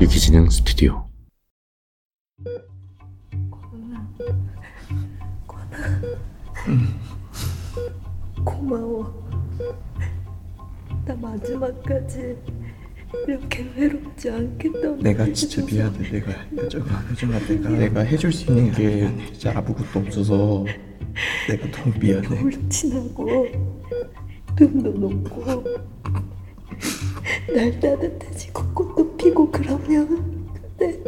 유기진행 스튜디오. 고마워. 나 마지막까지 이렇게 외롭지 않겠다고. 내가 진짜 미안해. 내가 여정아 여정아 내가 내가 해줄 수 있는 게 진짜 아무것도 없어서 내가 너무 미안해. 홀로 친하고 눈도 높고 날 따뜻해지고 꽃 도 피고 그러면 근데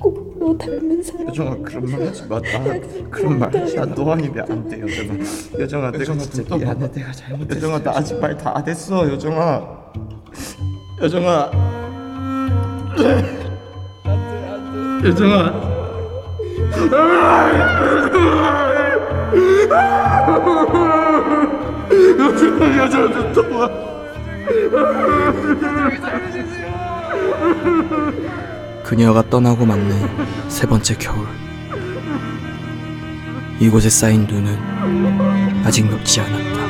꼭 너 닮은 사람 여정아 그런 말 하지 마 나 그런 말나너 아니면 안 돼 여정아. 여정아 내가 진짜 미안해. 내가 잘못했어 여정아 나 아직 말 다 안 했어 여정아. 여정아. 여정아. 여정아 좀 그녀가 떠나고 맞는 세 번째 겨울. 이곳에 쌓인 눈은 아직 녹지 않았다.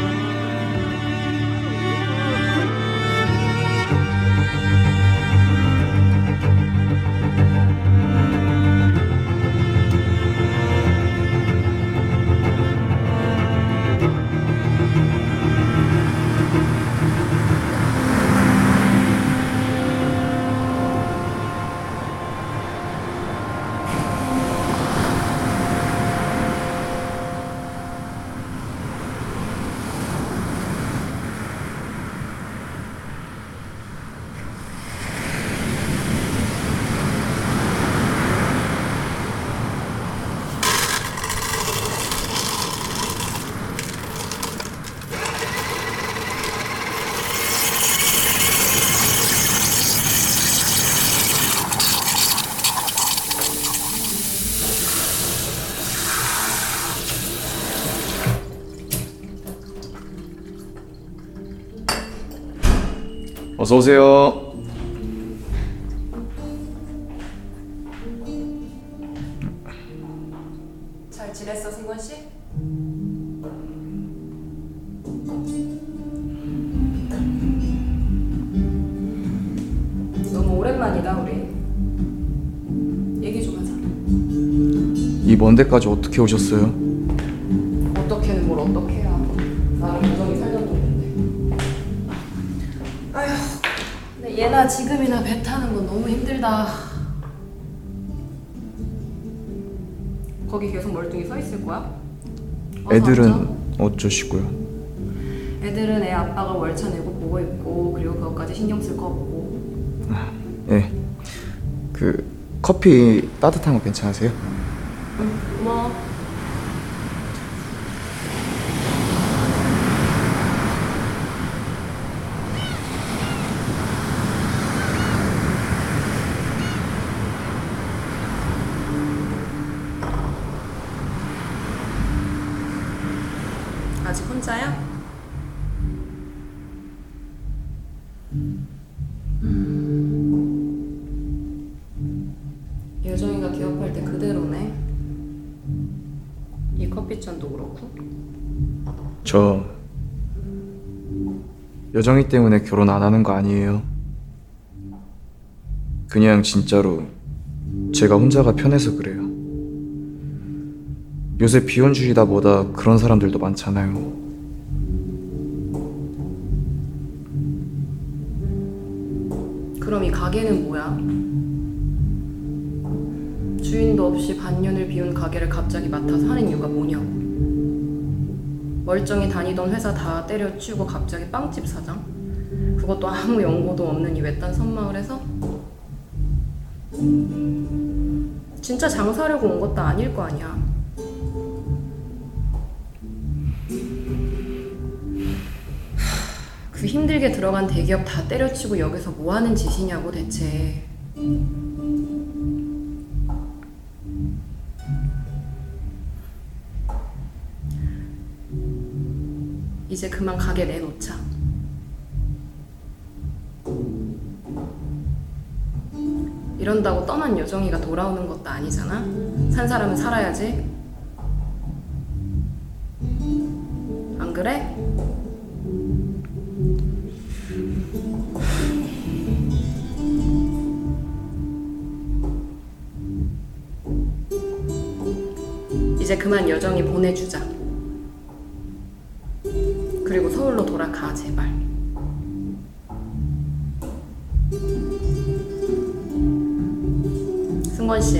어서 오세요 잘 지냈어, 승권 씨? 너무 오랜만이다, 우리. 얘기 좀 하자. 이 먼 데까지 어떻게 오셨어요? 얘나 지금이나 배 타는 건 너무 힘들다. 거기 계속 멀뚱히 서 있을 거야? 어서 앉아. 애들은 어쩌시고요? 애들은 애 아빠가 월차 내고 보고 있고 그리고 그것까지 신경 쓸 거 없고 예. 그 커피 따뜻한 거 괜찮으세요? 뭐 아직 혼자야? 여정이가 기업할 때 그대로네. 이 커피잔도 그렇고. 저 여정이 때문에 결혼 안 하는 거 아니에요. 그냥 진짜로 제가 혼자가 편해서 그래요. 요새 비혼주의다 뭐다 그런 사람들도 많잖아요. 가게는 뭐야? 주인도 없이 반년을 비운 가게를 갑자기 맡아서 하는 이유가 뭐냐고. 멀쩡히 다니던 회사 다 때려치우고 갑자기 빵집 사장? 그것도 아무 연고도 없는 이 외딴 섬마을에서? 진짜 장사하려고 온 것도 아닐 거 아니야. 그 힘들게 들어간 대기업 다 때려치고 여기서 뭐 하는 짓이냐고 대체. 이제 그만 가게 내놓자. 이런다고 떠난 여정이가 돌아오는 것도 아니잖아. 산 사람은 살아야지. 이제 그만 여정이 보내주자. 그리고 서울로 돌아가, 제발. 승원 씨.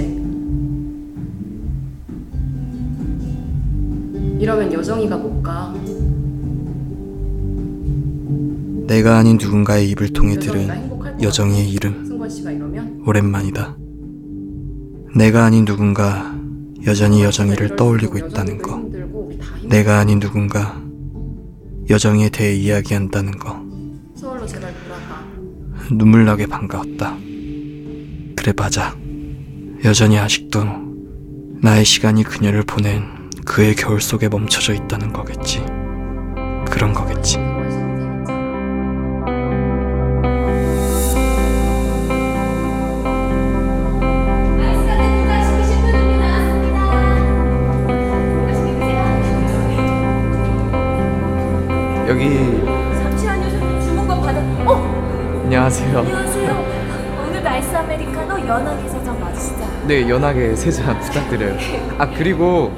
이러면 여정이가 못 가. 내가 아닌 누군가의 입을 통해 들은 같아. 이름 오랜만이다. 내가 아닌 누군가 여전히 여정이를 떠올리고 있다는 거. 내가 아닌 누군가 여정이에 대해 이야기한다는 거. 눈물 나게 반가웠다. 그래 맞아. 여전히 아직도 나의 시간이 그녀를 보낸 그의 겨울 속에 멈춰져 있다는 거겠지. 그런 거겠지. 여기 저 주문권 받아. 어, 안녕하세요. 안녕하세요. 오늘 아이스 아메리카노 연하게 세잔 맞으시죠? 네 연하게 세잔 부탁드려요. 아 그리고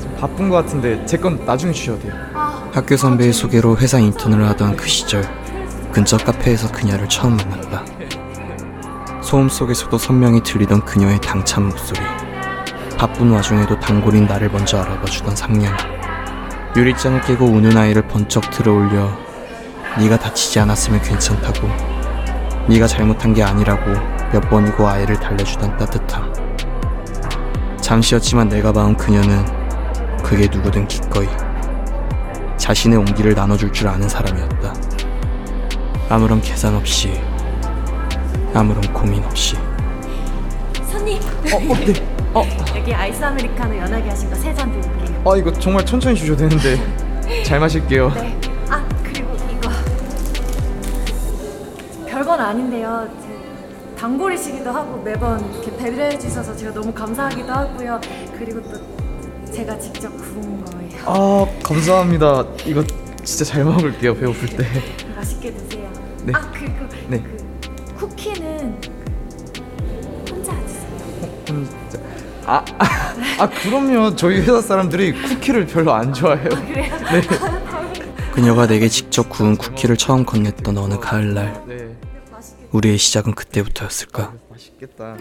좀 바쁜 것 같은데 제 건 나중에 주셔도 돼요. 아, 학교 선배의 소개로 회사 인턴을 하던 그 시절 근처 카페에서 그녀를 처음 만났다. 소음 속에서도 선명히 들리던 그녀의 당찬 목소리. 바쁜 와중에도 단골인 나를 먼저 알아봐주던 상냥. 유리잔을 깨고 우는 아이를 번쩍 들어올려 네가 다치지 않았으면 괜찮다고 네가 잘못한 게 아니라고 몇 번이고 아이를 달래주던 따뜻함. 잠시였지만 내가 봐온 그녀는 그게 누구든 기꺼이 자신의 온기를 나눠줄 줄 아는 사람이었다. 아무런 계산 없이, 아무런 고민 없이. 어, 어, 네. 어, 여기 아이스 아메리카노 연하게 하신 거 세 잔 드릴게요. 아 이거 정말 천천히 주셔도 되는데 잘 마실게요. 네. 아, 그리고 이거. 별건 아닌데요. 제 단골이시기도 하고 매번 이렇게 배려해 주셔서 제가 너무 감사하기도 하고요. 그리고 또 제가 직접 구운 거예요. 아 감사합니다. 이거 진짜 잘 먹을게요 배고플 때. 맛있게 드세요. 네. 아, 그리고 네. 그 쿠키는 그. 음, 진짜. 아, 아, 아 그럼요. 저희 회사 사람들이 쿠키를 별로 안 좋아해요. 그래요? 네. 그녀가 내게 직접 구운 쿠키를 처음 건넸던 어느 가을날, 네. 우리의 시작은 그때부터였을까? 맛있겠다.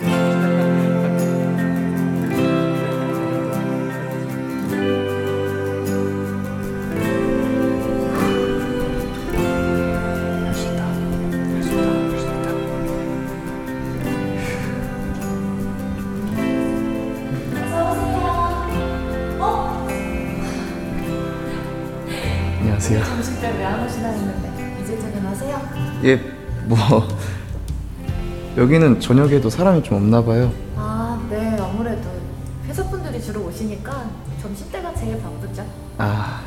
예, 뭐 여기는 저녁에도 사람이 좀 없나 봐요. 아, 네. 아무래도 회사 분들이 주로 오시니까 점심 때가 제일 바쁘죠. 아,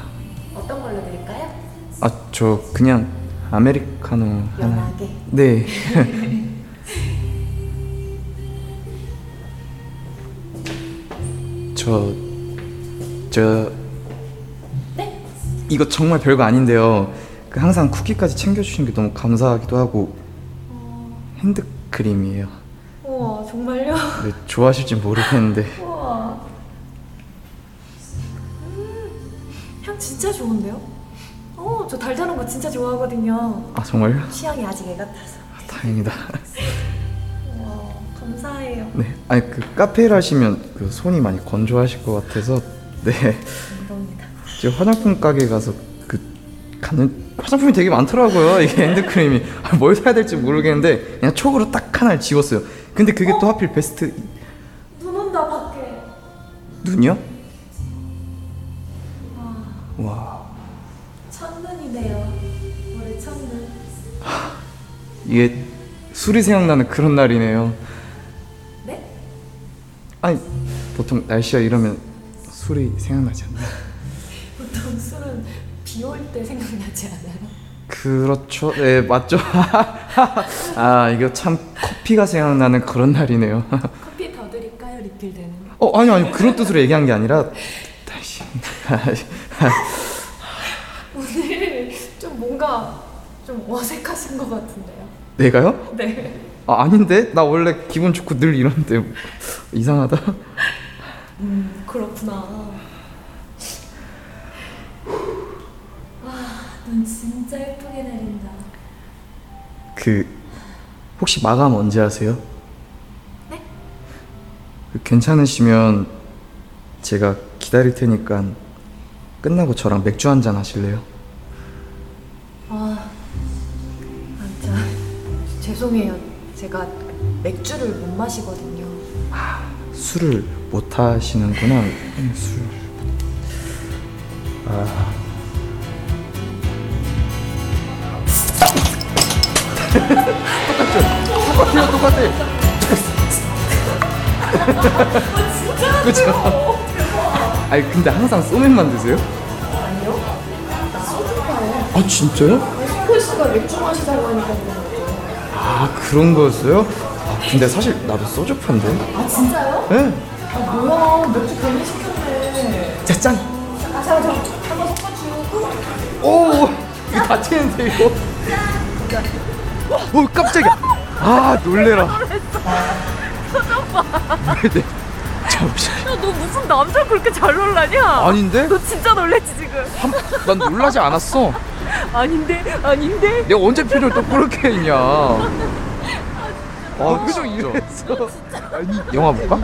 어떤 걸로 드릴까요? 아 저 그냥 아메리카노 하나. 연하게. 네. 저, 저, 네? 이거 정말 별거 아닌데요. 그 항상 쿠키까지 챙겨주시는 게 너무 감사하기도 하고 핸드크림이에요. 우와, 정말요? 네, 좋아하실지 모르겠는데 우와. 음, 향 진짜 좋은데요? 어, 저 달달한 거 진짜 좋아하거든요. 아 정말요? 취향이 아직 애 같아서. 다행이다. 우와, 감사해요. 네, 아니 그 카페를 하시면 그 손이 많이 건조하실 것 같아서 네, 감사합니다. 제가 화장품 가게 가서 그 가는 화장품이 되게 많더라고요. 이게 핸드크림이 아, 뭘 사야 될지 모르겠는데 그냥 촉으로 딱 하나를 지웠어요. 근데 그게 또 하필 베스트 눈 온다, 밖에. 눈이요? 와 첫눈이네요. 올해 첫눈. 이게 술이 생각나는 그런 날이네요. 네? 아니 보통 날씨가 이러면 술이 생각나지 않나요? 비 올 때 생각나지 않아요? 그렇죠. 네 맞죠. 아 이거 참 커피가 생각나는 그런 날이네요. 커피 더 드릴까요? 리필되는 거? 어 아니 아니 그런 뜻으로 얘기한 게 아니라 다시 오늘 좀 뭔가 좀 어색하신 것 같은데요. 내가요? 네. 아 아닌데 나 원래 기분 좋고 늘 이런데 이상하다. 음, 그렇구나. 와, 눈 진짜 예쁘게 내린다. 그 혹시 마감 언제 하세요? 네? 그 괜찮으시면 제가 기다릴 테니까 끝나고 저랑 맥주 한 잔 하실래요? 아, 아, 참. 죄송해요. 제가 맥주를 못 마시거든요. 술을 못 하시는구나. 음, 술. 아. 똑같죠? 똑같아요, 똑같아. 진짜? 그죠? 아니 근데 항상 소맥만 드세요? 아니요. 아 진짜요? 폴스가 맥주 마시자고 하니까 아 그런 거였어요? 아 근데 사실 나도 소주파인데. 아 진짜요? 네. 아 뭐야 맥주 괜히 시켰네 자 짠. 아 잠깐 잠깐 한번 섞어주고 오 이거 다 튀는데 이거 오 깜짝이야 아 놀래라 네네 잠시 야, 너 무슨 남자 그렇게 잘 놀라냐? 아닌데 너 진짜 놀랬지 지금? 한, 난 놀라지 않았어 아닌데, 아닌데. 내가 언제 표정을 또 그렇게 했냐 아 표정 이랬어 아니 영화 볼까?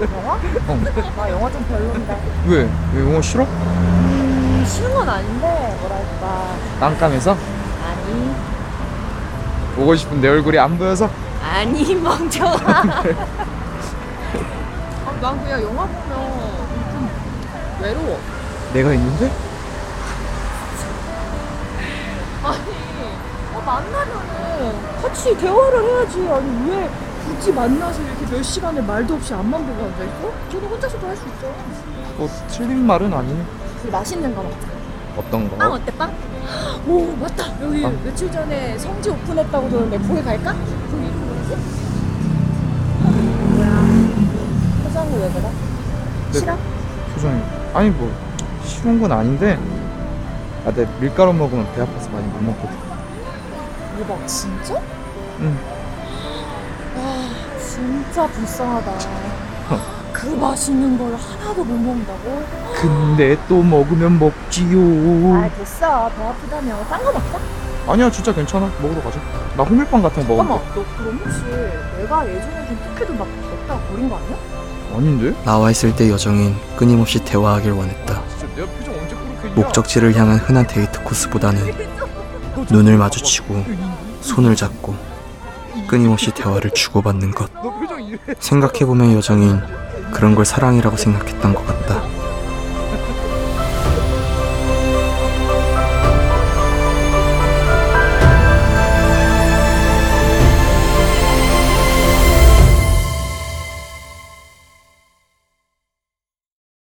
영화? 어. 나 영화 좀 별론데. 왜? 왜 영화 싫어? 싫은 건 아닌데 뭐랄까. 깜깜해서? 보고 싶은 내 얼굴이 안 보여서? 아니 멍청아. 아, 난 그냥 영화 보면 좀 외로워 내가 있는데? 아니 어, 만나면은 같이 대화를 해야지 아니 왜 굳이 만나서 이렇게 몇 시간을 말도 없이 앞만 보고 앉아있어? 저도 혼자서도 할 수 있어 뭐 틀린 말은 아니네 우리 맛있는 거 먹자 어떤 빵 거? 어때 빵? 오 맞다 여기 빵? 며칠 전에 성지 오픈했다고 들었는데 거기 갈까? 거기 뭐지? 뭐야 표정이 왜 그래? 네. 싫어? 표정이 아니 뭐 싫은 건 아닌데 아내 밀가루 먹으면 배 아파서 많이 못 먹거든 대박 진짜? 응. 와 진짜 불쌍하다 그 맛있는 걸 하나도 못 먹는다고? 근데 또 먹으면 먹지요. 아 됐어. 배 아프다며. 딴 거 먹자. 아니야 진짜 괜찮아. 먹으러 가자. 나 호밀빵 같은 거 잠깐만. 먹을게 너 그럼 혹시 내가 예전에 좀 특혜도 막 먹다가 버린 거 아니야? 아닌데? 나와 있을 때 여정인 끊임없이 대화하길 원했다. 진짜 내가 표정 언제 그렇게 했냐? 목적지를 향한 흔한 데이트 코스보다는 눈을 마주치고 손을 잡고 끊임없이 대화를 주고받는 것. 너 표정 이래 생각해보면 여정인 그런 걸 사랑이라고 생각했던 것 같다.